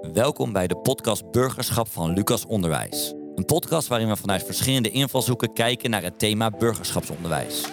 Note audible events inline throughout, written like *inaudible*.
Welkom bij de podcast Burgerschap van Lucas Onderwijs. Een podcast waarin we vanuit verschillende invalshoeken kijken naar het thema burgerschapsonderwijs.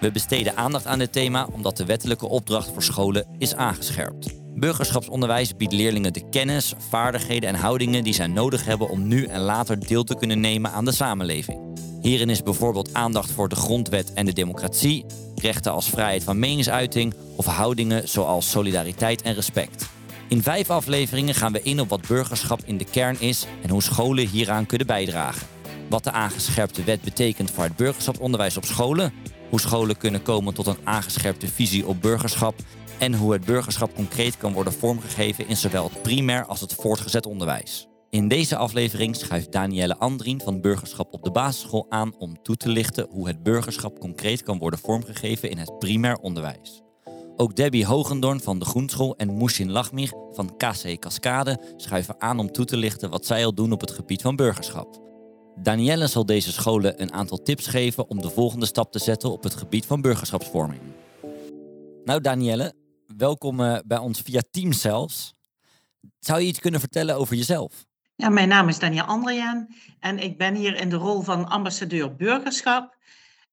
We besteden aandacht aan dit thema omdat de wettelijke opdracht voor scholen is aangescherpt. Burgerschapsonderwijs biedt leerlingen de kennis, vaardigheden en houdingen die zij nodig hebben om nu en later deel te kunnen nemen aan de samenleving. Hierin is bijvoorbeeld aandacht voor de grondwet en de democratie, rechten als vrijheid van meningsuiting of houdingen zoals solidariteit en respect. In vijf afleveringen gaan we in op wat burgerschap in de kern is en hoe scholen hieraan kunnen bijdragen. Wat de aangescherpte wet betekent voor het burgerschapsonderwijs op scholen, hoe scholen kunnen komen tot een aangescherpte visie op burgerschap en hoe het burgerschap concreet kan worden vormgegeven in zowel het primair als het voortgezet onderwijs. In deze aflevering schuift Danielle Andrien van Burgerschap op de basisschool aan om toe te lichten hoe het burgerschap concreet kan worden vormgegeven in het primair onderwijs. Ook Debbie Hogendorn van de Groenschool en Moeshin Lachmir van KC Cascade schuiven aan om toe te lichten wat zij al doen op het gebied van burgerschap. Danielle zal deze scholen een aantal tips geven om de volgende stap te zetten op het gebied van burgerschapsvorming. Nou Danielle, welkom eh, bij ons via Teams zelfs. Zou je iets kunnen vertellen over jezelf? Ja, mijn naam is Danielle Andriaan en ik ben hier in de rol van ambassadeur burgerschap.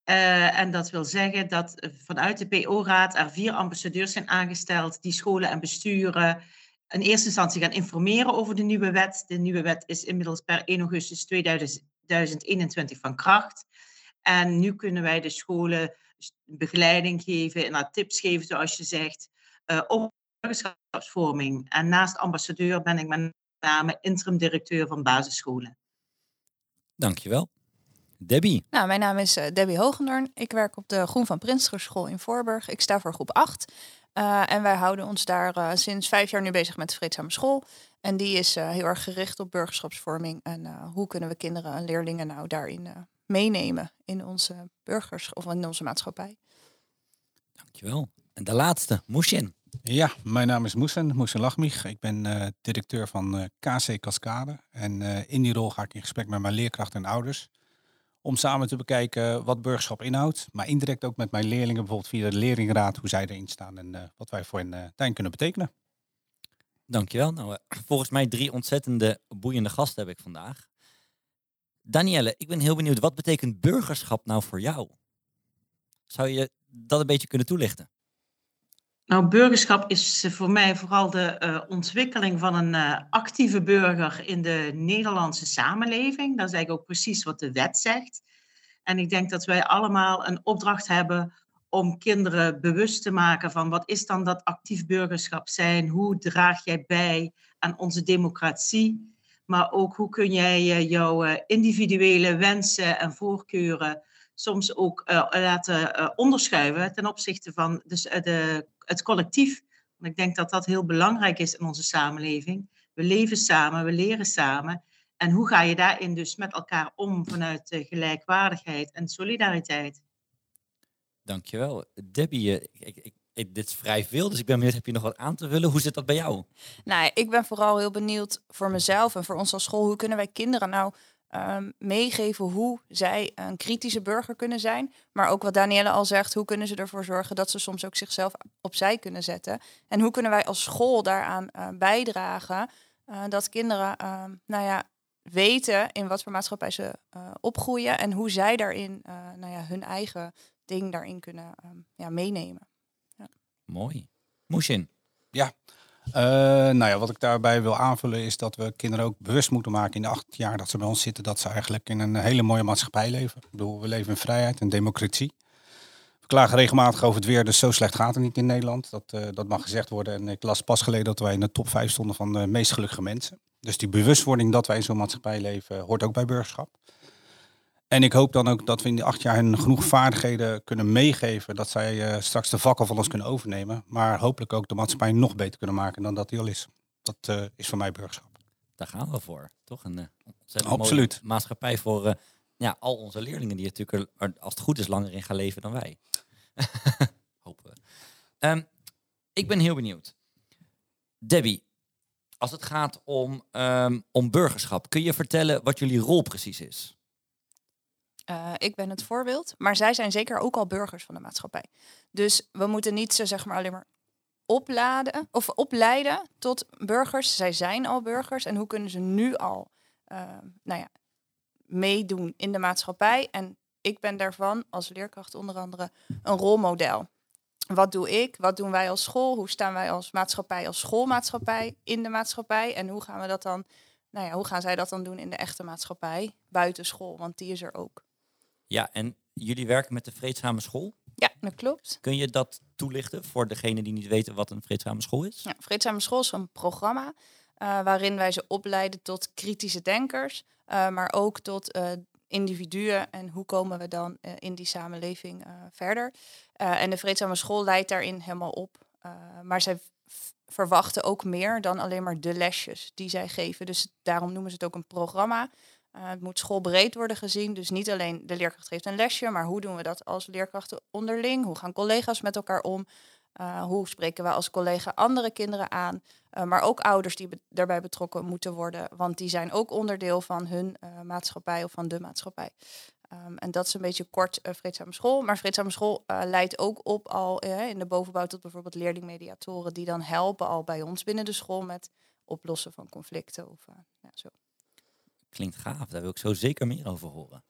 Uh, en dat wil zeggen dat vanuit de PO-raad er vier ambassadeurs zijn aangesteld die scholen en besturen in eerste instantie gaan informeren over de nieuwe wet. De nieuwe wet is inmiddels per 1 augustus 2021 van kracht. En nu kunnen wij de scholen begeleiding geven en tips geven, zoals je zegt, uh, op burgerschapsvorming. En naast ambassadeur ben ik met name interim directeur van basisscholen. Dankjewel. Debbie. Nou, mijn naam is uh, Debbie Hogendoorn. Ik werk op de Groen van Prinster School in Voorburg. Ik sta voor groep 8. Uh, en wij houden ons daar uh, sinds vijf jaar nu bezig met de Vreedzame School. En die is heel erg gericht op burgerschapsvorming. En hoe kunnen we kinderen en leerlingen nou daarin meenemen in onze burgers of in onze maatschappij. Dankjewel. En de laatste, Moesjen. Ja, mijn naam is Moesen, Moesen Lachmich. Ik ben uh, directeur van uh, KC Cascade. En uh, in die rol ga ik in gesprek met mijn leerkrachten en ouders. Om samen te bekijken wat burgerschap inhoudt. Maar indirect ook met mijn leerlingen, bijvoorbeeld via de leerlingenraad, hoe zij erin staan en wat wij voor hen uh, kunnen betekenen. Dankjewel. Nou, volgens mij drie ontzettende boeiende gasten heb ik vandaag. Danielle, ik ben heel benieuwd, wat betekent burgerschap nou voor jou? Zou je dat een beetje kunnen toelichten? Nou, burgerschap is voor mij vooral de uh, ontwikkeling van een uh, actieve burger in de Nederlandse samenleving. Dat is eigenlijk ook precies wat de wet zegt. En ik denk dat wij allemaal een opdracht hebben om kinderen bewust te maken van wat is dan dat actief burgerschap zijn? Hoe draag jij bij aan onze democratie? Maar ook hoe kun jij uh, jouw individuele wensen en voorkeuren soms ook laten onderschuiven ten opzichte van dus, de het collectief. Want ik denk dat dat heel belangrijk is in onze samenleving. We leven samen, we leren samen. En hoe ga je daarin dus met elkaar om vanuit gelijkwaardigheid en solidariteit? Dankjewel. Debbie, ik, ik, dit is vrij veel, dus ik ben benieuwd, heb je nog wat aan te vullen? Hoe zit dat bij jou? Nou, ik ben vooral heel benieuwd voor mezelf en voor ons als school. Hoe kunnen wij kinderen nou um, meegeven hoe zij een kritische burger kunnen zijn. Maar ook wat Danielle al zegt, hoe kunnen ze ervoor zorgen dat ze soms ook zichzelf opzij kunnen zetten. En hoe kunnen wij als school daaraan uh, bijdragen uh, dat kinderen uh, nou ja, weten in wat voor maatschappij ze uh, opgroeien en hoe zij daarin nou ja, hun eigen ding daarin kunnen um, ja, meenemen. Ja. Mooi. Moeshin. Ja, uh, nou ja, wat ik daarbij wil aanvullen is dat we kinderen ook bewust moeten maken in de acht jaar dat ze bij ons zitten, dat ze eigenlijk in een hele mooie maatschappij leven. Ik bedoel, we leven in vrijheid en democratie. We klagen regelmatig over het weer, dus zo slecht gaat het niet in Nederland. Dat, uh, dat mag gezegd worden. En ik las pas geleden dat wij in de top 5 stonden van de meest gelukkige mensen. Dus die bewustwording dat wij in zo'n maatschappij leven, hoort ook bij burgerschap. En ik hoop dan ook dat we in die acht jaar hen genoeg vaardigheden kunnen meegeven. Dat zij uh, straks de vakken van ons kunnen overnemen. Maar hopelijk ook de maatschappij nog beter kunnen maken dan dat die al is. Dat uh, is voor mij burgerschap. Daar gaan we voor. Toch een uh, Absoluut. maatschappij voor ja, al onze leerlingen die natuurlijk er, als het goed is, langer in gaan leven dan wij. *laughs* Hopen we. Um, ik ben heel benieuwd. Debbie, als het gaat om, um, om burgerschap, kun je vertellen wat jullie rol precies is? Uh, ik ben het voorbeeld, maar zij zijn zeker ook al burgers van de maatschappij. Dus we moeten niet ze zeg maar alleen maar opladen of opleiden tot burgers. Zij zijn al burgers en hoe kunnen ze nu al uh, nou ja, meedoen in de maatschappij? En ik ben daarvan als leerkracht onder andere een rolmodel. Wat doe ik? Wat doen wij als school? Hoe staan wij als maatschappij, als schoolmaatschappij in de maatschappij? En hoe gaan we dat dan, nou ja, hoe gaan zij dat dan doen in de echte maatschappij, buiten school? Want die is er ook. Ja, en jullie werken met de Vreedzame School? Ja, dat klopt. Kun je dat toelichten voor degenen die niet weten wat een Vreedzame School is? Ja, Vreedzame School is een programma uh, waarin wij ze opleiden tot kritische denkers, uh, maar ook tot uh, individuen en hoe komen we dan in die samenleving verder. En de Vreedzame School leidt daarin helemaal op. maar zij verwachten ook meer dan alleen maar de lesjes die zij geven. Dus daarom noemen ze het ook een programma. Het moet schoolbreed worden gezien. Dus niet alleen de leerkracht geeft een lesje, maar hoe doen we dat als leerkrachten onderling? Hoe gaan collega's met elkaar om? Uh, hoe spreken we als collega andere kinderen aan? Uh, maar ook ouders die daarbij betrokken moeten worden, want die zijn ook onderdeel van hun maatschappij of van de maatschappij. Um, en dat is een beetje kort Vreedzame School. Maar Vreedzame School leidt ook op al in de bovenbouw tot bijvoorbeeld leerlingmediatoren die dan helpen al bij ons binnen de school met oplossen van conflicten. Of, zo. Klinkt gaaf, daar wil ik zo zeker meer over horen.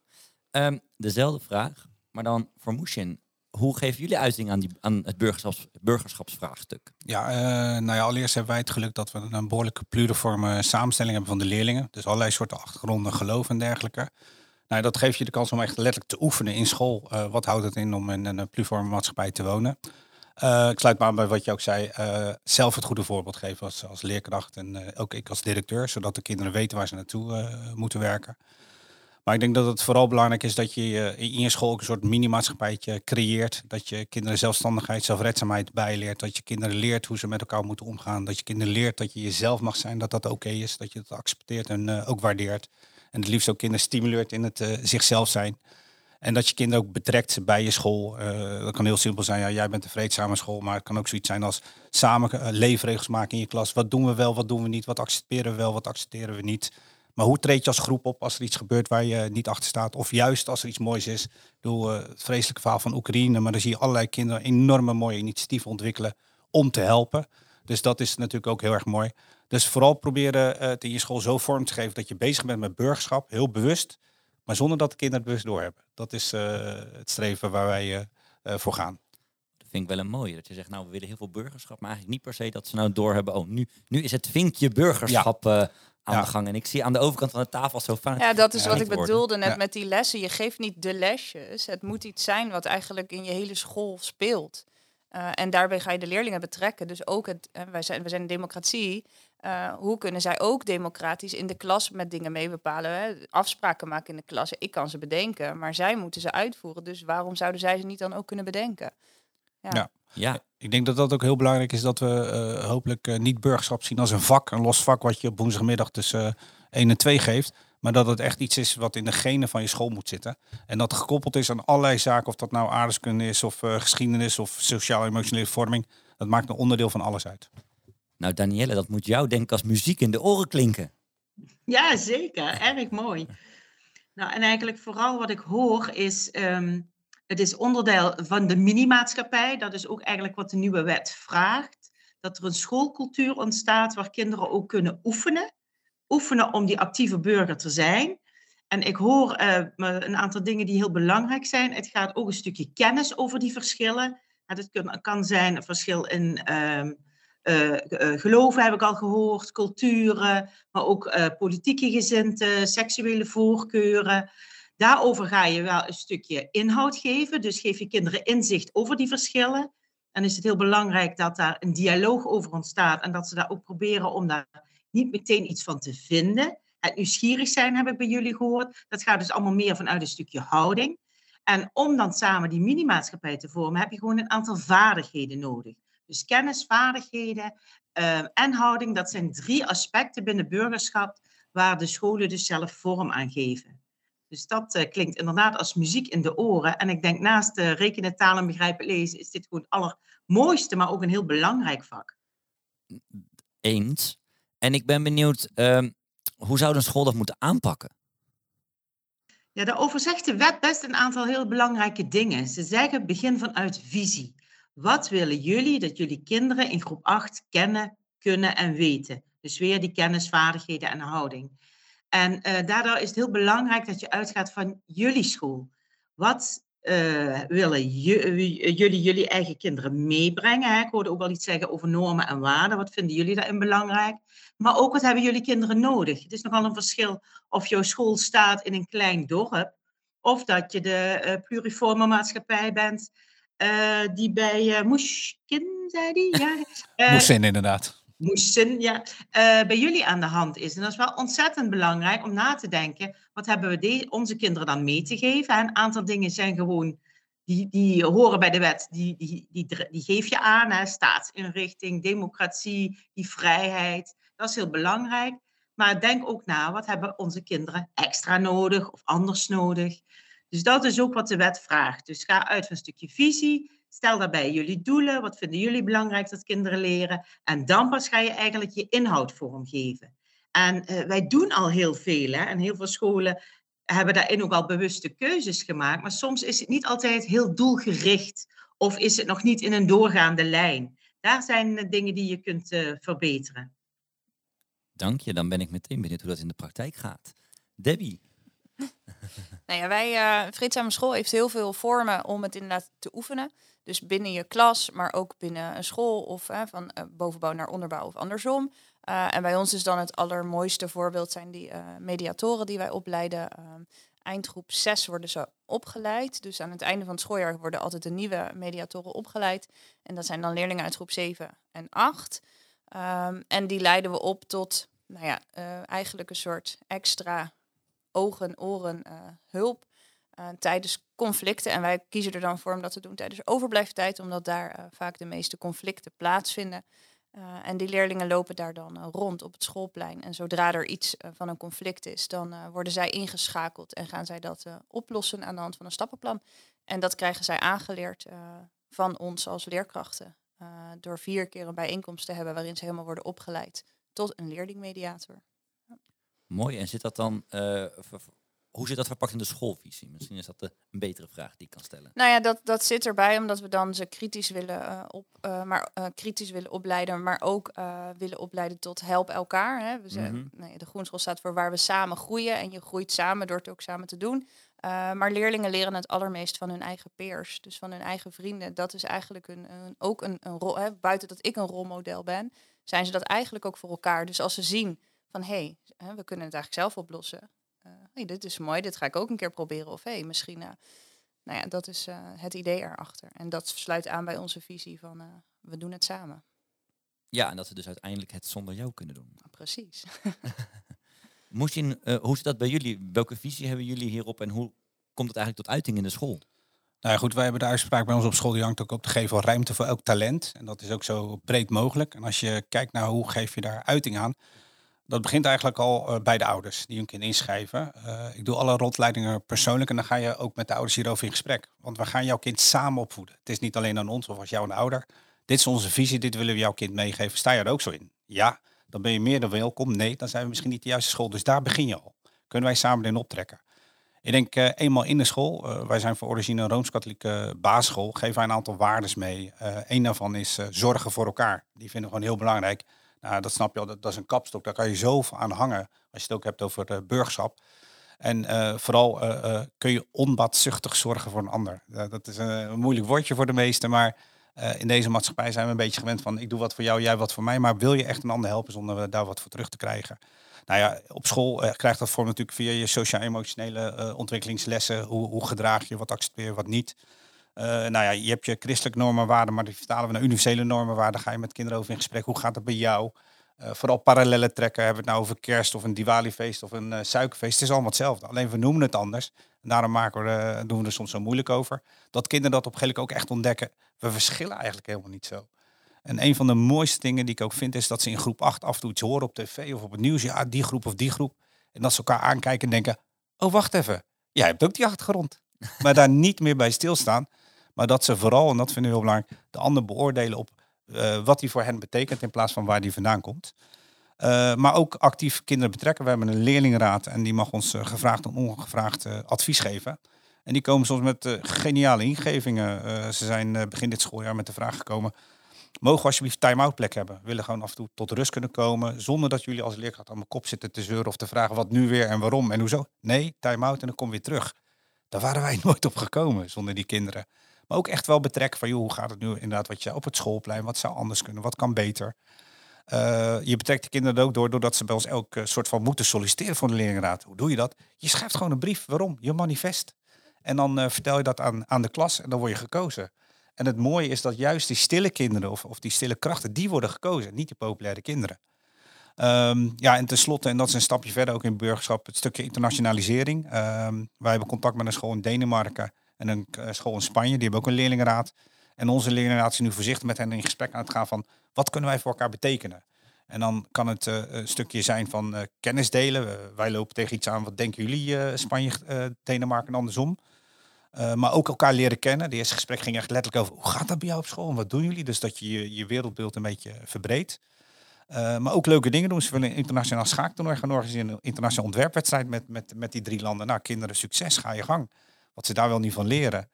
Um, dezelfde vraag, maar dan voor Moeshin hoe geven jullie uiting aan, die, aan het burgerschaps, burgerschapsvraagstuk? Ja, uh, nou ja, allereerst hebben wij het geluk dat we een behoorlijke pluriforme samenstelling hebben van de leerlingen. Dus allerlei soorten achtergronden, geloof en dergelijke. Nou, dat geeft je de kans om echt letterlijk te oefenen in school. Uh, wat houdt het in om in een pluriforme maatschappij te wonen? Uh, ik sluit maar aan bij wat je ook zei. zelf het goede voorbeeld geven als, als leerkracht en ook ik als directeur, zodat de kinderen weten waar ze naartoe moeten werken. Maar ik denk dat het vooral belangrijk is dat je in je school ook een soort mini-maatschappijtje creëert. Dat je kinderen zelfstandigheid, zelfredzaamheid bijleert. Dat je kinderen leert hoe ze met elkaar moeten omgaan. Dat je kinderen leert dat je jezelf mag zijn, dat dat oké is. Dat je dat accepteert en ook waardeert. En het liefst ook kinderen stimuleert in het zichzelf zijn. En dat je kinderen ook betrekt bij je school. Uh, dat kan heel simpel zijn. Ja, jij bent een vreedzame school. Maar het kan ook zoiets zijn als samen leefregels maken in je klas. Wat doen we wel, wat doen we niet? Wat accepteren we wel, wat accepteren we niet? Maar hoe treed je als groep op als er iets gebeurt waar je niet achter staat? Of juist als er iets moois is. Ik bedoel, uh, het vreselijke verhaal van Oekraïne. Maar dan zie je allerlei kinderen enorme mooie initiatieven ontwikkelen om te helpen. Dus dat is natuurlijk ook heel erg mooi. Dus vooral proberen het in je school zo vorm te geven dat je bezig bent met burgerschap. Heel bewust. Maar zonder dat de kinderen het bewust doorhebben. Dat is uh, het streven waar wij voor gaan. Dat vind ik wel een mooie. Dat je zegt, nou we willen heel veel burgerschap. Maar eigenlijk niet per se dat ze nou doorhebben. Oh, nu, nu is het vinkje burgerschap... Ja aan ja. de gang. En ik zie aan de overkant van de tafel zo vaak. Ja, dat is wat ik bedoelde net met die lessen. Je geeft niet de lesjes. Het moet iets zijn wat eigenlijk in je hele school speelt. Uh, en daarbij ga je de leerlingen betrekken. Dus ook het, uh, wij, zijn, wij zijn een democratie. Uh, hoe kunnen zij ook democratisch in de klas met dingen mee bepalen? Hè? Afspraken maken in de klas. Ik kan ze bedenken, maar zij moeten ze uitvoeren. Dus waarom zouden zij ze niet dan ook kunnen bedenken? Ja. ja. ja. Ik denk dat dat ook heel belangrijk is dat we uh, hopelijk uh, niet burgerschap zien als een vak, een los vak wat je op woensdagmiddag tussen uh, 1 en 2 geeft. Maar dat het echt iets is wat in de genen van je school moet zitten. En dat gekoppeld is aan allerlei zaken, of dat nou aardeskunde is, of uh, geschiedenis, of sociaal-emotionele vorming. Dat maakt een onderdeel van alles uit. Nou, Danielle, dat moet jou denk ik als muziek in de oren klinken. Ja, zeker. Erg mooi. Nou, en eigenlijk vooral wat ik hoor is um, het is onderdeel van de minimaatschappij. Dat is ook eigenlijk wat de nieuwe wet vraagt. Dat er een schoolcultuur ontstaat waar kinderen ook kunnen oefenen. Oefenen om die actieve burger te zijn. En ik hoor uh, een aantal dingen die heel belangrijk zijn. Het gaat ook een stukje kennis over die verschillen. Het kan, zijn een verschil in uh, uh, geloven, heb ik al gehoord, culturen, maar ook politieke gezinten, seksuele voorkeuren. Daarover ga je wel een stukje inhoud geven. Dus geef je kinderen inzicht over die verschillen. En is het heel belangrijk dat daar een dialoog over ontstaat. En dat ze daar ook proberen om daar niet meteen iets van te vinden. Het nieuwsgierig zijn heb ik bij jullie gehoord. Dat gaat dus allemaal meer vanuit een stukje houding. En om dan samen die minimaatschappij te vormen, heb je gewoon een aantal vaardigheden nodig. Dus kennis, vaardigheden uh, en houding, dat zijn drie aspecten binnen burgerschap waar de scholen dus zelf vorm aan geven. Dus dat uh, klinkt inderdaad als muziek in de oren. En ik denk naast uh, rekenen, talen, begrijpen, lezen, is dit gewoon het allermooiste, maar ook een heel belangrijk vak. Eens. En ik ben benieuwd, uh, hoe zou een school dat moeten aanpakken? Ja, daarover zegt de wet best een aantal heel belangrijke dingen. Ze zeggen begin vanuit visie. Wat willen jullie dat jullie kinderen in groep 8 kennen, kunnen en weten? Dus weer die kennis, vaardigheden en houding. En uh, daardoor is het heel belangrijk dat je uitgaat van jullie school. Wat uh, willen jullie jullie eigen kinderen meebrengen? Hè? Ik hoorde ook wel iets zeggen over normen en waarden. Wat vinden jullie daarin belangrijk? Maar ook wat hebben jullie kinderen nodig? Het is nogal een verschil of jouw school staat in een klein dorp of dat je de pluriforme maatschappij bent uh, die bij uh, Moeskin, zei die? Ja. Moesin, inderdaad. Moesin, ja. bij jullie aan de hand is. En dat is wel ontzettend belangrijk om na te denken. Wat hebben we onze kinderen dan mee te geven? Een aantal dingen zijn gewoon, die, die horen bij de wet. Die, die, die, die geef je aan. Hè? Staatsinrichting, democratie, die vrijheid. Dat is heel belangrijk. Maar denk ook na, wat hebben onze kinderen extra nodig of anders nodig? Dus dat is ook wat de wet vraagt. Dus ga uit van een stukje visie. Stel daarbij jullie doelen. Wat vinden jullie belangrijk dat kinderen leren? En dan pas ga je eigenlijk je inhoud vormgeven. En uh, wij doen al heel veel. Hè? En heel veel scholen hebben daarin ook al bewuste keuzes gemaakt. Maar soms is het niet altijd heel doelgericht. Of is het nog niet in een doorgaande lijn. Daar zijn dingen die je kunt uh, verbeteren. Dank je. Dan ben ik meteen benieuwd hoe dat in de praktijk gaat. Debbie, *laughs* nou ja, wij, uh, Vreedzame School heeft heel veel vormen om het inderdaad te oefenen. Dus binnen je klas, maar ook binnen een school of van uh, bovenbouw naar onderbouw of andersom. en bij ons is dan het allermooiste voorbeeld zijn die mediatoren die wij opleiden. Ehm, eindgroep 6 worden ze opgeleid. Dus aan het einde van het schooljaar worden altijd de nieuwe mediatoren opgeleid. En dat zijn dan leerlingen uit groep 7 en 8. Um, ehm, en die leiden we op tot nou ja, eigenlijk een soort extra ogen, oren, uh, hulp uh, tijdens conflicten. En wij kiezen er dan voor om dat te doen tijdens overblijftijd, omdat daar uh, vaak de meeste conflicten plaatsvinden. en die leerlingen lopen daar dan rond op het schoolplein. En zodra er iets van een conflict is, dan worden zij ingeschakeld en gaan zij dat oplossen aan de hand van een stappenplan. En dat krijgen zij aangeleerd van ons als leerkrachten. door vier keer een bijeenkomst te hebben waarin ze helemaal worden opgeleid tot een leerlingmediator. Mooi. En zit dat dan, uh, hoe zit dat verpakt in de schoolvisie? Misschien is dat de, een betere vraag die ik kan stellen. Nou ja, dat, dat zit erbij omdat we dan ze kritisch willen, uh, op, uh, maar, kritisch willen opleiden, maar ook willen opleiden tot help elkaar. Hè. We zijn, mm -hmm. nee, de groenschool staat voor waar we samen groeien en je groeit samen door het ook samen te doen. maar leerlingen leren het allermeest van hun eigen peers, dus van hun eigen vrienden. Dat is eigenlijk een, een ook een, een rol, hè, buiten dat ik een rolmodel ben, zijn ze dat eigenlijk ook voor elkaar. Dus als ze zien van hé, hey, we kunnen het eigenlijk zelf oplossen. Uh, hey, dit is mooi, dit ga ik ook een keer proberen. Of hé, hey, misschien, uh, nou ja, dat is uh, het idee erachter. En dat sluit aan bij onze visie van we doen het samen. Ja, en dat we dus uiteindelijk het zonder jou kunnen doen. Precies. *laughs* Moest je, hoe zit dat bij jullie? Welke visie hebben jullie hierop en hoe komt het eigenlijk tot uiting in de school? Nou ja, goed, wij hebben de uitspraak bij ons op school, die hangt ook op te geven ruimte voor elk talent. En dat is ook zo breed mogelijk. En als je kijkt naar hoe geef je daar uiting aan, dat begint eigenlijk al uh, bij de ouders die hun kind inschrijven. Uh, ik doe alle rondleidingen persoonlijk en dan ga je ook met de ouders hierover in gesprek. Want we gaan jouw kind samen opvoeden. Het is niet alleen aan ons of als jou een ouder. Dit is onze visie, dit willen we jouw kind meegeven. Sta je er ook zo in? Ja, dan ben je meer dan welkom. Nee, dan zijn we misschien niet de juiste school. Dus daar begin je al. Kunnen wij samen in optrekken. Ik denk uh, eenmaal in de school, wij zijn voor origine een Rooms-Katholieke basisschool, geven wij een aantal waarden mee. Eén daarvan is zorgen voor elkaar. Die vinden we gewoon heel belangrijk. Nou, dat snap je al, dat, is een kapstok. Daar kan je zoveel aan hangen als je het ook hebt over uh, burgerschap. En uh, vooral uh, kun je onbaatzuchtig zorgen voor een ander. dat is een, moeilijk woordje voor de meesten, maar in deze maatschappij zijn we een beetje gewend van ik doe wat voor jou, jij wat voor mij. Maar wil je echt een ander helpen zonder daar wat voor terug te krijgen? Nou ja, op school krijgt dat vorm natuurlijk via je sociaal-emotionele ontwikkelingslessen. Hoe, hoe gedraag je, wat accepteer je, wat niet. Uh, nou ja, je hebt je christelijke normenwaarden, maar die vertalen we naar universele normenwaarden. Ga je met kinderen over in gesprek. Hoe gaat het bij jou? Uh, vooral parallellen trekken. Hebben we het nou over kerst of een Diwali-feest of een uh, suikerfeest? Het is allemaal hetzelfde. Alleen we noemen het anders. En daarom maken we, doen we er soms zo moeilijk over. Dat kinderen dat op een gegeven ook echt ontdekken. We verschillen eigenlijk helemaal niet zo. En een van de mooiste dingen die ik ook vind is dat ze in groep 8 af en toe iets horen op tv of op het nieuws. Ja, die groep of die groep. En dat ze elkaar aankijken en denken, oh wacht even. Jij hebt ook die achtergrond. *laughs* maar daar niet meer bij stilstaan. Maar dat ze vooral, en dat vinden we heel belangrijk, de ander beoordelen op uh, wat die voor hen betekent in plaats van waar die vandaan komt. Uh, maar ook actief kinderen betrekken. We hebben een leerlingenraad en die mag ons uh, gevraagd en ongevraagd advies geven. En die komen soms met geniale ingevingen. ze zijn begin dit schooljaar met de vraag gekomen mogen we alsjeblieft time-out plek hebben. We willen gewoon af en toe tot rust kunnen komen. Zonder dat jullie als leerkracht aan mijn kop zitten te zeuren of te vragen wat nu weer en waarom en hoezo. Nee, time-out en dan kom weer terug. Daar waren wij *laughs* nooit op gekomen zonder die kinderen. Maar ook echt wel betrekken van, joh, hoe gaat het nu inderdaad wat je op het schoolplein, wat zou anders kunnen, wat kan beter. Uh, je betrekt de kinderen ook door doordat ze bij ons elk soort van moeten solliciteren voor de leerlingenraad. Hoe doe je dat? Je schrijft gewoon een brief. Waarom? Je manifest. En dan uh, vertel je dat aan, aan de klas en dan word je gekozen. En het mooie is dat juist die stille kinderen of, of die stille krachten, die worden gekozen, niet die populaire kinderen. Um, ja, en tenslotte, en dat is een stapje verder ook in burgerschap, het stukje internationalisering. Um, wij hebben contact met een school in Denemarken en een uh, school in Spanje, die hebben ook een leerlingenraad. En onze leerlingenraad is nu voorzichtig met hen in gesprek aan het gaan van wat kunnen wij voor elkaar betekenen. En dan kan het uh, een stukje zijn van uh, kennis delen. wij lopen tegen iets aan, wat denken jullie Spanje, Denemarken en andersom. Maar ook elkaar leren kennen. Het eerste gesprek ging echt letterlijk over hoe gaat dat bij jou op school en wat doen jullie? Dus dat je je, je wereldbeeld een beetje verbreedt. Maar ook leuke dingen doen. Ze willen een internationaal schaaktoernooi gaan organiseren. Een internationale ontwerpwedstrijd met, met, met die drie landen. Nou, kinderen, succes, ga je gang. Wat ze daar wel niet van leren.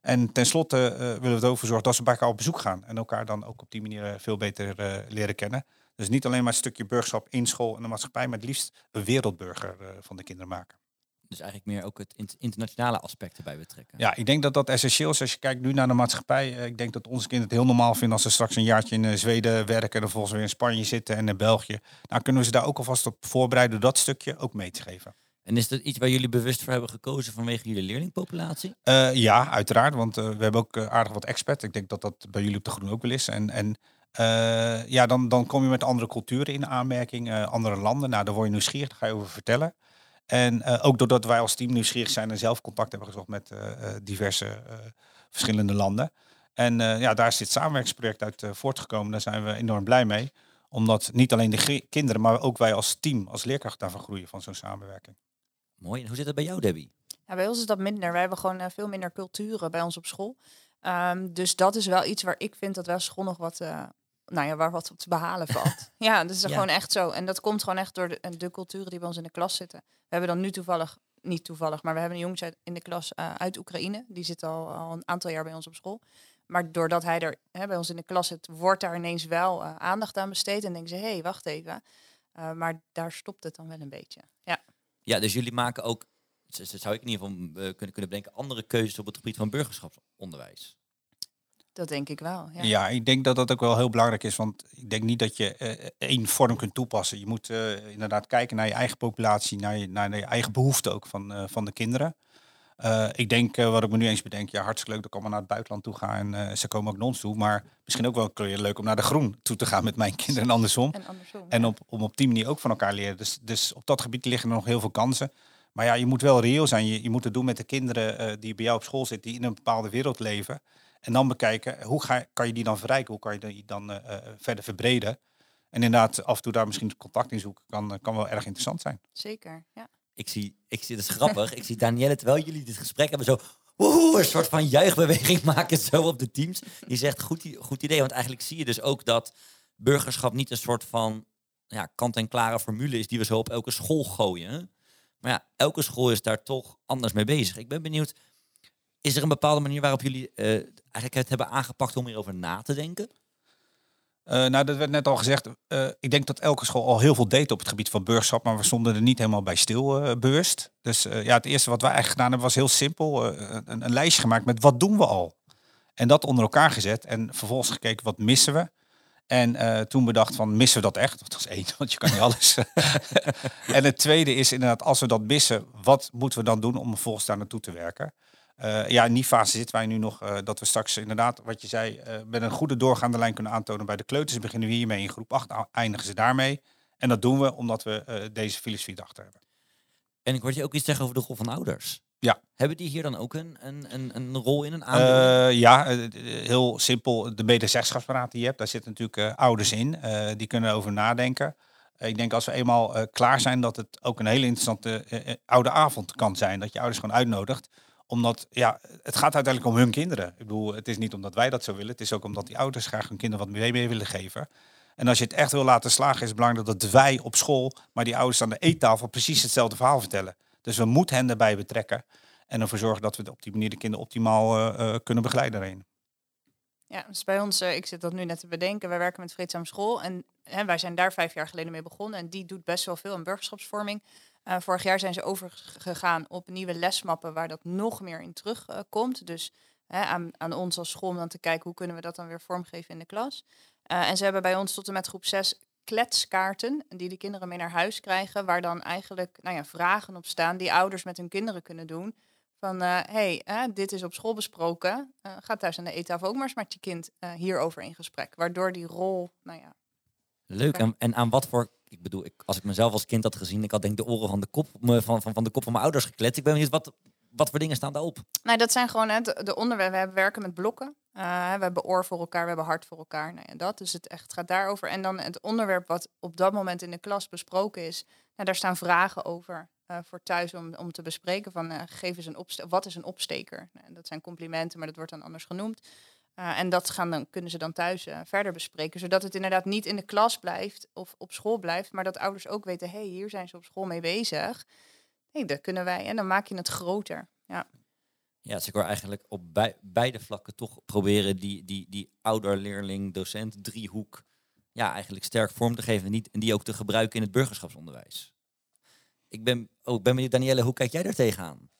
En tenslotte uh, willen we ervoor zorgen dat ze bij elkaar op bezoek gaan. En elkaar dan ook op die manier veel beter leren kennen. Dus niet alleen maar een stukje burgerschap in school en de maatschappij, maar het liefst een wereldburger van de kinderen maken. Dus eigenlijk meer ook het internationale aspect erbij betrekken. Ja, ik denk dat dat essentieel is. Als je kijkt nu naar de maatschappij. Eh, ik denk dat onze kinderen het heel normaal vinden als ze straks een jaartje in eh, Zweden werken. En vervolgens weer in Spanje zitten en in België. Nou kunnen we ze daar ook alvast op voorbereiden dat stukje ook mee te geven. En is dat iets waar jullie bewust voor hebben gekozen vanwege jullie leerlingpopulatie? Uh, ja, uiteraard. Want we hebben ook aardig wat experts. Ik denk dat dat bij jullie op de Groen ook wel is. En, en ja, dan, dan kom je met andere culturen in aanmerking, andere landen. Nou, daar word je nieuwsgierig, daar ga je over vertellen. En ook doordat wij als team nieuwsgierig zijn en zelf contact hebben gezocht met diverse verschillende landen. En ja, daar is dit samenwerkingsproject uit voortgekomen. Daar zijn we enorm blij mee. Omdat niet alleen de kinderen, maar ook wij als team, als leerkracht daarvan groeien van zo'n samenwerking. Mooi. En hoe zit het bij jou, Debbie? Ja, bij ons is dat minder. Wij hebben gewoon veel minder culturen bij ons op school. Um, dus dat is wel iets waar ik vind dat wel school nog wat nou ja, waar wat op te behalen valt. *laughs* ja, dat is gewoon echt zo. En dat komt gewoon echt door de, de culturen die bij ons in de klas zitten. We hebben dan nu toevallig, niet toevallig, maar we hebben een jongetje in de klas uh, uit Oekraïne. Die zit al, al een aantal jaar bij ons op school. Maar doordat hij er hè, bij ons in de klas zit, wordt daar ineens wel uh, aandacht aan besteed. En denken ze, hé, hey, wacht even. Maar daar stopt het dan wel een beetje. Ja, ja dus jullie maken ook, zou ik in ieder geval kunnen, kunnen bedenken, andere keuzes op het gebied van burgerschapsonderwijs. Dat denk ik wel. Ja. ja. ik denk dat dat ook wel heel belangrijk is. Want ik denk niet dat je uh, één vorm kunt toepassen. Je moet uh, inderdaad kijken naar je eigen populatie, naar je, naar je eigen behoeften ook van, uh, van de kinderen. Ik denk, wat ik me nu eens bedenk, ja, hartstikke leuk dat ik allemaal naar het buitenland toe ga en ze komen ook naar ons toe. Maar misschien ook wel leuk om naar de groen toe te gaan met mijn *laughs* kinderen en andersom. En, andersom, en op, om op die manier ook van elkaar leren. Dus, dus op dat gebied liggen er nog heel veel kansen. Maar ja, je moet wel reëel zijn. Je, je moet het doen met de kinderen die bij jou op school zitten, die in een bepaalde wereld leven. En dan bekijken, hoe ga, kan je die dan verrijken? Hoe kan je die dan verder verbreden? En inderdaad, af en toe daar misschien contact in zoeken, kan, kan wel erg interessant zijn. Zeker, ja. Ik zie, ik zie, het is grappig, ik zie Danielle, terwijl jullie dit gesprek hebben, zo een soort van juichbeweging *laughs* maken zo op de teams. Die zegt, goed, goed idee, want eigenlijk zie je dus ook dat burgerschap niet een soort van ja, kant-en-klare formule is die we zo op elke school gooien. Maar ja, elke school is daar toch anders mee bezig. Ik ben benieuwd, is er een bepaalde manier waarop jullie uh, eigenlijk het hebben aangepakt om hierover na te denken? Uh, nou, dat werd net al gezegd. Uh, ik denk dat elke school al heel veel deed op het gebied van burgerschap, maar we stonden er niet helemaal bij stil uh, bewust. Dus ja, het eerste wat wij eigenlijk gedaan hebben was heel simpel. Een, een, lijstje gemaakt met wat doen we al? En dat onder elkaar gezet en vervolgens gekeken wat missen we. En toen bedacht van missen we dat echt? Dat was één, *laughs* want je kan niet alles. *laughs* en het tweede is inderdaad, als we dat missen, wat moeten we dan doen om vervolgens daar naartoe te werken? Uh, ja, in die fase zitten wij nu nog uh, dat we straks inderdaad, wat je zei, uh, met een goede doorgaande lijn kunnen aantonen bij de kleuters. Beginnen we hiermee in groep 8, eindigen ze daarmee. En dat doen we omdat we deze filosofie achter hebben. En ik hoorde je ook iets zeggen over de rol van ouders. Ja. Hebben die hier dan ook een, een, een, een rol in, een ja, heel simpel. De medezeggenschapsberaad die je hebt, daar zitten natuurlijk ouders in. die kunnen over nadenken. Ik denk als we eenmaal klaar zijn dat het ook een hele interessante oude avond kan zijn. Dat je ouders gewoon uitnodigt omdat, ja, het gaat uiteindelijk om hun kinderen. Ik bedoel, het is niet omdat wij dat zo willen. Het is ook omdat die ouders graag hun kinderen wat mee, mee willen geven. En als je het echt wil laten slagen, is het belangrijk dat wij op school, maar die ouders aan de eettafel precies hetzelfde verhaal vertellen. Dus we moeten hen erbij betrekken. En ervoor zorgen dat we op die manier de kinderen optimaal kunnen begeleiden daarin. Ja, dus bij ons, ik zit dat nu net te bedenken, wij werken met Vreedzaam School en hè, wij zijn daar vijf jaar geleden mee begonnen en die doet best wel veel aan burgerschapsvorming. Vorig jaar zijn ze overgegaan op nieuwe lesmappen waar dat nog meer in terugkomt. dus hè, aan, aan ons als school om dan te kijken hoe kunnen we dat dan weer vormgeven in de klas. en ze hebben bij ons tot en met groep 6 kletskaarten die de kinderen mee naar huis krijgen, waar dan eigenlijk nou ja, vragen op staan die ouders met hun kinderen kunnen doen. Van hé, uh, hey, dit is op school besproken. Ga thuis aan de eettafel ook maar eens met je kind hierover in gesprek. Waardoor die rol, nou ja. Leuk. En, en aan wat voor. Ik bedoel, ik, als ik mezelf als kind had gezien, ik had denk de oren van de kop van, van, van de kop van mijn ouders gekletst. Ik ben benieuwd, wat, wat voor dingen staan daarop? Nou, dat zijn gewoon hè, de, de onderwerpen. We werken met blokken. Uh, we hebben oor voor elkaar, we hebben hart voor elkaar. Nou ja, dat. Dus het echt gaat daarover. En dan het onderwerp wat op dat moment in de klas besproken is. Nou, daar staan vragen over uh, voor thuis om, om te bespreken. Van uh, geef eens een opsteker. Wat is een opsteker? Nou, dat zijn complimenten, maar dat wordt dan anders genoemd. En dat gaan dan, kunnen ze dan thuis verder bespreken. Zodat het inderdaad niet in de klas blijft of op school blijft. Maar dat ouders ook weten, hé, hey, hier zijn ze op school mee bezig. hey, dat kunnen wij. En dan maak je het groter. Ja. Ja, dus ik eigenlijk op beide vlakken toch proberen die, die, die ouder-leerling-docent driehoek ja, eigenlijk sterk vorm te geven en, niet, en die ook te gebruiken in het burgerschapsonderwijs. Ik ben, oh, ben benieuwd, Danielle, hoe kijk jij daar tegenaan?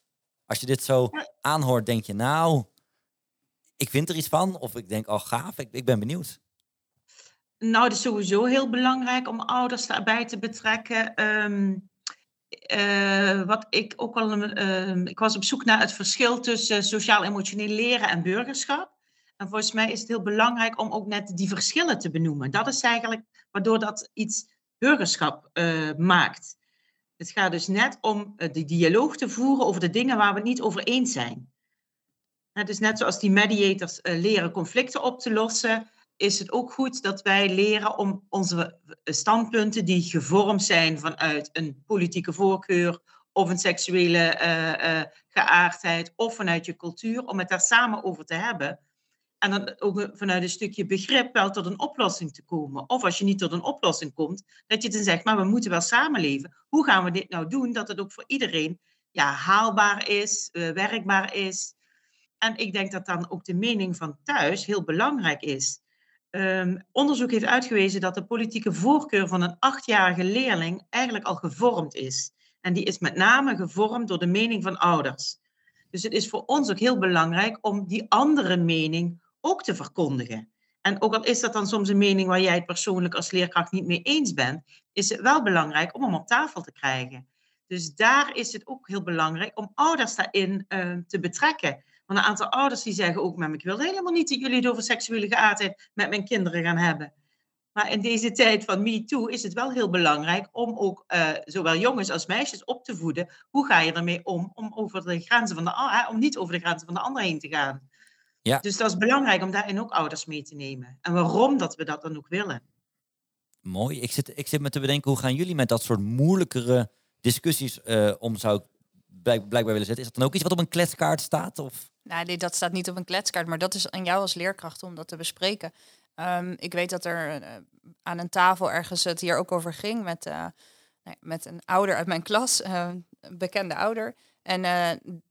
Als je dit zo aanhoort, denk je, nou, ik vind er iets van. Of ik denk, oh gaaf, ik, ik ben benieuwd. Nou, het is sowieso heel belangrijk om ouders daarbij te betrekken. Um, uh, wat ik ook al. Uh, ik was op zoek naar het verschil tussen sociaal-emotioneel leren en burgerschap. En volgens mij is het heel belangrijk om ook net die verschillen te benoemen. Dat is eigenlijk waardoor dat iets burgerschap uh, maakt. Het gaat dus net om de dialoog te voeren over de dingen waar we niet over eens zijn. Is net zoals die mediators leren conflicten op te lossen is het ook goed dat wij leren om onze standpunten die gevormd zijn vanuit een politieke voorkeur of een seksuele uh, uh, geaardheid of vanuit je cultuur, om het daar samen over te hebben. En dan ook vanuit een stukje begrip wel tot een oplossing te komen. Of als je niet tot een oplossing komt, dat je dan zegt, maar we moeten wel samenleven. Hoe gaan we dit nou doen dat het ook voor iedereen ja, haalbaar is, werkbaar is? En ik denk dat dan ook de mening van thuis heel belangrijk is. Um, onderzoek heeft uitgewezen dat de politieke voorkeur van een achtjarige leerling eigenlijk al gevormd is. En die is met name gevormd door de mening van ouders. Dus het is voor ons ook heel belangrijk om die andere mening ook te verkondigen. En ook al is dat dan soms een mening waar jij het persoonlijk als leerkracht niet mee eens bent, is het wel belangrijk om hem op tafel te krijgen. Dus daar is het ook heel belangrijk om ouders daarin uh, te betrekken. Want een aantal ouders die zeggen ook met me, ik wil helemaal niet dat jullie het over seksuele geaardheid met mijn kinderen gaan hebben. Maar in deze tijd van MeToo is het wel heel belangrijk om ook uh, zowel jongens als meisjes op te voeden. Hoe ga je ermee om, om, over de grenzen van de, om niet over de grenzen van de ander heen te gaan. Ja. Dus dat is belangrijk om daarin ook ouders mee te nemen. En waarom dat we dat dan ook willen. Mooi. Ik zit, ik zit me te bedenken, hoe gaan jullie met dat soort moeilijkere discussies uh, om, zou ik blijkbaar willen zetten? Is dat dan ook iets wat op een kletskaart staat? Of? Nou, nee, dat staat niet op een kletskaart, maar dat is aan jou als leerkracht om dat te bespreken. Um, ik weet dat er uh, aan een tafel ergens het hier ook over ging met, uh, met een ouder uit mijn klas, uh, een bekende ouder. En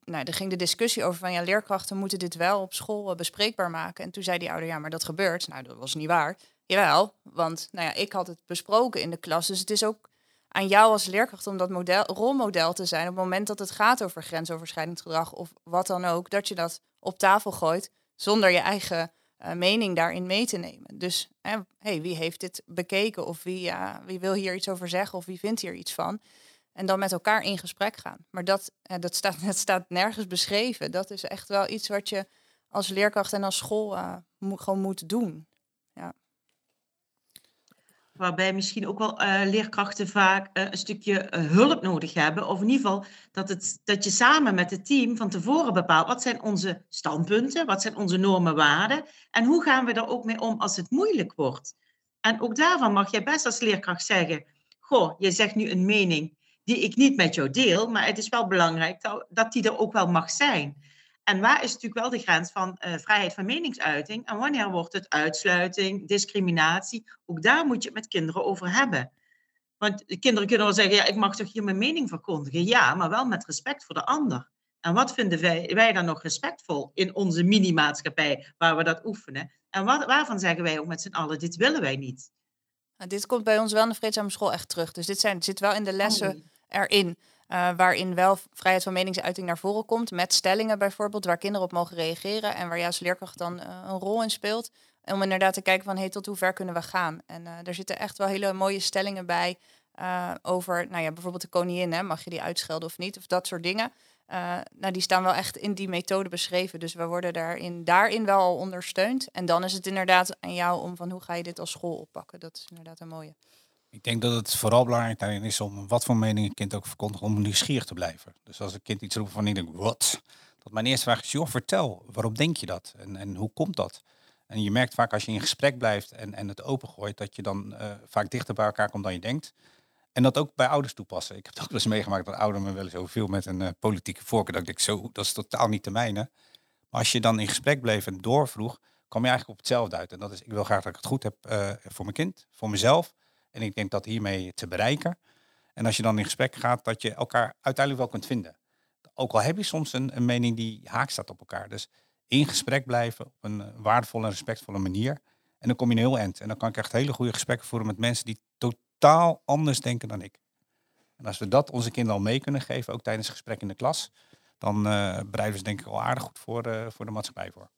nou, er ging de discussie over van ja, leerkrachten moeten dit wel op school bespreekbaar maken. En toen zei die ouder, ja, maar dat gebeurt. Nou, dat was niet waar. Jawel, want nou ja, ik had het besproken in de klas. Dus het is ook aan jou als leerkracht om dat model, rolmodel te zijn op het moment dat het gaat over grensoverschrijdend gedrag of wat dan ook, dat je dat op tafel gooit zonder je eigen uh, mening daarin mee te nemen. Dus hey, wie heeft dit bekeken of wie, wie wil hier iets over zeggen of wie vindt hier iets van? En dan met elkaar in gesprek gaan. Maar dat, uh, dat, staat, *laughs* dat staat nergens beschreven. Dat is echt wel iets wat je als leerkracht en als school uh, gewoon moet doen. Ja. Waarbij misschien ook wel uh, leerkrachten vaak uh, een stukje uh, hulp nodig hebben. Of in ieder geval dat, het, dat je samen met het team van tevoren bepaalt wat zijn onze standpunten, wat zijn onze normen, waarden. En hoe gaan we er ook mee om als het moeilijk wordt. En ook daarvan mag jij best als leerkracht zeggen, goh, je zegt nu een mening die ik niet met jou deel, maar het is wel belangrijk dat die er ook wel mag zijn. En waar is natuurlijk wel de grens van uh, vrijheid van meningsuiting en wanneer wordt het uitsluiting, discriminatie? Ook daar moet je het met kinderen over hebben. Want de kinderen kunnen wel zeggen, ja, ik mag toch hier mijn mening verkondigen. Ja, maar wel met respect voor de ander. En wat vinden wij, wij dan nog respectvol in onze mini-maatschappij waar we dat oefenen? En wat, waarvan zeggen wij ook met z'n allen, dit willen wij niet? Nou, dit komt bij ons wel in de vreedzame school echt terug. Dus dit zijn, zit wel in de lessen Oh. erin. Eh, waarin wel vrijheid van meningsuiting naar voren komt. Met stellingen bijvoorbeeld, waar kinderen op mogen reageren. En waar juist leerkracht dan eh, een rol in speelt. Om inderdaad te kijken van, hey, tot hoe ver kunnen we gaan? En eh er zitten echt wel hele mooie stellingen bij. eh, over, nou ja, bijvoorbeeld de koningin, hè, mag je die uitschelden of niet? Of dat soort dingen. Eh, nou, die staan wel echt in die methode beschreven. Dus we worden daarin, daarin wel al ondersteund. En dan is het inderdaad aan jou om van hoe ga je dit als school oppakken. Dat is inderdaad een mooie. Ik denk dat het vooral belangrijk daarin is om wat voor mening een kind ook verkondigt, om nieuwsgierig te blijven. Dus als een kind iets roept van ik denk, wat? Dat mijn eerste vraag is, joh, vertel, waarom denk je dat? En, en hoe komt dat? En je merkt vaak als je in gesprek blijft en, en het opengooit, dat je dan eh, vaak dichter bij elkaar komt dan je denkt. En dat ook bij ouders toepassen. Ik heb het ook wel eens meegemaakt dat ouderen me wel eens overviel met een eh, politieke voorkeur. Dat ik denk, zo, dat is totaal niet de mijne. Maar als je dan in gesprek bleef en doorvroeg, kwam je eigenlijk op hetzelfde uit. En dat is, ik wil graag dat ik het goed heb eh, voor mijn kind, voor mezelf. En ik denk dat hiermee te bereiken. En als je dan in gesprek gaat, dat je elkaar uiteindelijk wel kunt vinden. Ook al heb je soms een, een mening die haak staat op elkaar. Dus in gesprek blijven op een eh, waardevolle en respectvolle manier. En dan kom je een heel eind. En dan kan ik echt hele goede gesprekken voeren met mensen die totaal anders denken dan ik. En als we dat onze kinderen al mee kunnen geven, ook tijdens het gesprek in de klas, dan eh, bereiden we ze denk ik al aardig goed voor, eh, voor de maatschappij voor.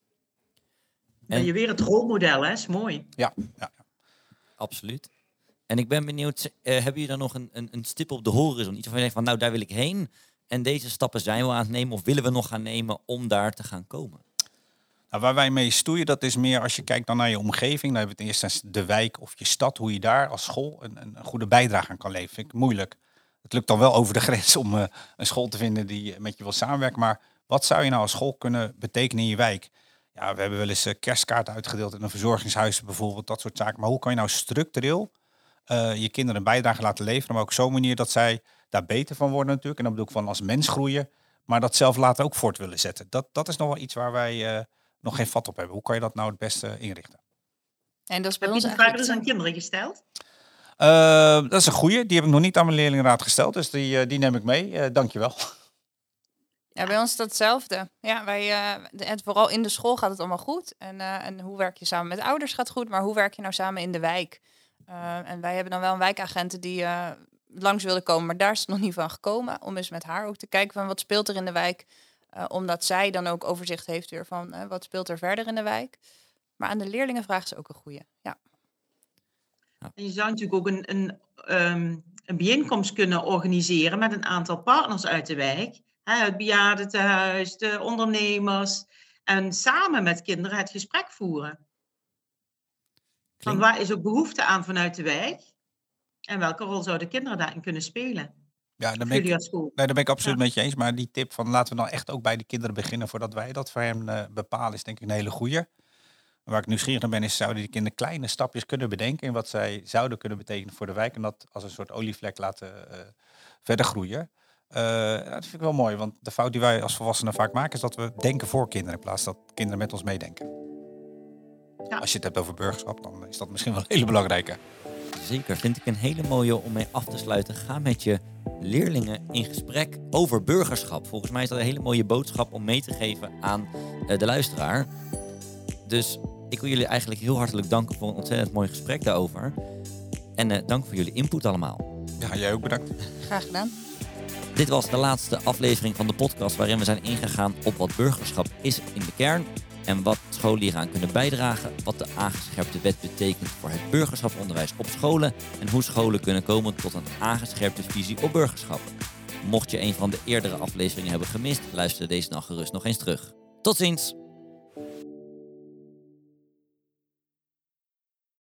Ben je weer het rolmodel, hè? Is mooi. Ja, ja. Absoluut. En ik ben benieuwd, eh, hebben jullie dan nog een, een, een stip op de horizon? Iets waarvan je denkt van, nou daar wil ik heen. En deze stappen zijn we aan het nemen of willen we nog gaan nemen om daar te gaan komen? Nou, waar wij mee stoeien, dat is meer als je kijkt dan naar je omgeving. Dan hebben we het eerst eens de wijk of je stad, hoe je daar als school een, een goede bijdrage aan kan leveren. Vind ik moeilijk. Het lukt dan wel over de *laughs* grens om eh, een school te vinden die met je wil samenwerken. Maar wat zou je nou als school kunnen betekenen in je wijk? Ja, we hebben wel eens eh, kerstkaarten uitgedeeld in een verzorgingshuis bijvoorbeeld, dat soort zaken. Maar hoe kan je nou structureel eh, je kinderen een bijdrage laten leveren, maar ook zo'n manier dat zij daar beter van worden natuurlijk. En dan bedoel ik van als mens groeien, maar dat zelf later ook voort willen zetten. Dat, dat is nog wel iets waar wij eh, nog geen vat op hebben. Hoe kan je dat nou het beste inrichten? En dat is bij Heb je ons vraag eigenlijk dus aan kinderen gesteld? Eh, dat is een goeie. Die heb ik nog niet aan mijn leerlingenraad gesteld, dus die, die neem ik mee. Eh dankjewel. *laughs* Ja, bij ons is dat hetzelfde. Ja, wij, eh, en vooral in de school gaat het allemaal goed. En, eh, en hoe werk je samen met ouders gaat goed, maar hoe werk je nou samen in de wijk? Eh, en wij hebben dan wel een wijkagent die eh, langs wilde komen, maar daar is het nog niet van gekomen. Om eens met haar ook te kijken van wat speelt er in de wijk. Eh, omdat zij dan ook overzicht heeft weer van wat speelt er verder in de wijk. Maar aan de leerlingen vragen ze ook een goede. Ja. En je zou natuurlijk ook een, een, ehm, een bijeenkomst kunnen organiseren met een aantal partners uit de wijk. Hè, het bejaardentehuis, de ondernemers. En samen met kinderen het gesprek voeren. Van waar is ook behoefte aan vanuit de wijk? En welke rol zouden kinderen daarin kunnen spelen? Ja, daar ben ik, nee, daar ben ik absoluut Ja. met je eens. Maar die tip van laten we nou echt ook bij de kinderen beginnen voordat wij dat voor hen eh, bepalen, is denk ik een hele goeie. Waar ik nieuwsgierig naar ben, is zouden die kinderen kleine stapjes kunnen bedenken in wat zij zouden kunnen betekenen voor de wijk. En dat als een soort olievlek laten eh, verder groeien. Eh, dat vind ik wel mooi, want de fout die wij als volwassenen vaak maken, is dat we denken voor kinderen in plaats dat kinderen met ons meedenken. Ja. Als je het hebt over burgerschap, dan is dat misschien wel een hele belangrijke. Zeker, vind ik een hele mooie om mee af te sluiten. Ga met je leerlingen in gesprek over burgerschap. Volgens mij is dat een hele mooie boodschap om mee te geven aan eh, de luisteraar. Dus ik wil jullie eigenlijk heel hartelijk danken voor een ontzettend mooi gesprek daarover. En eh, dank voor jullie input allemaal. Ja, jij ook bedankt. Graag gedaan. Dit was de laatste aflevering van de podcast waarin we zijn ingegaan op wat burgerschap is in de kern en wat scholen hieraan kunnen bijdragen, wat de aangescherpte wet betekent voor het burgerschapsonderwijs op scholen en hoe scholen kunnen komen tot een aangescherpte visie op burgerschap. Mocht je een van de eerdere afleveringen hebben gemist, luister deze dan gerust nog eens terug. Tot ziens!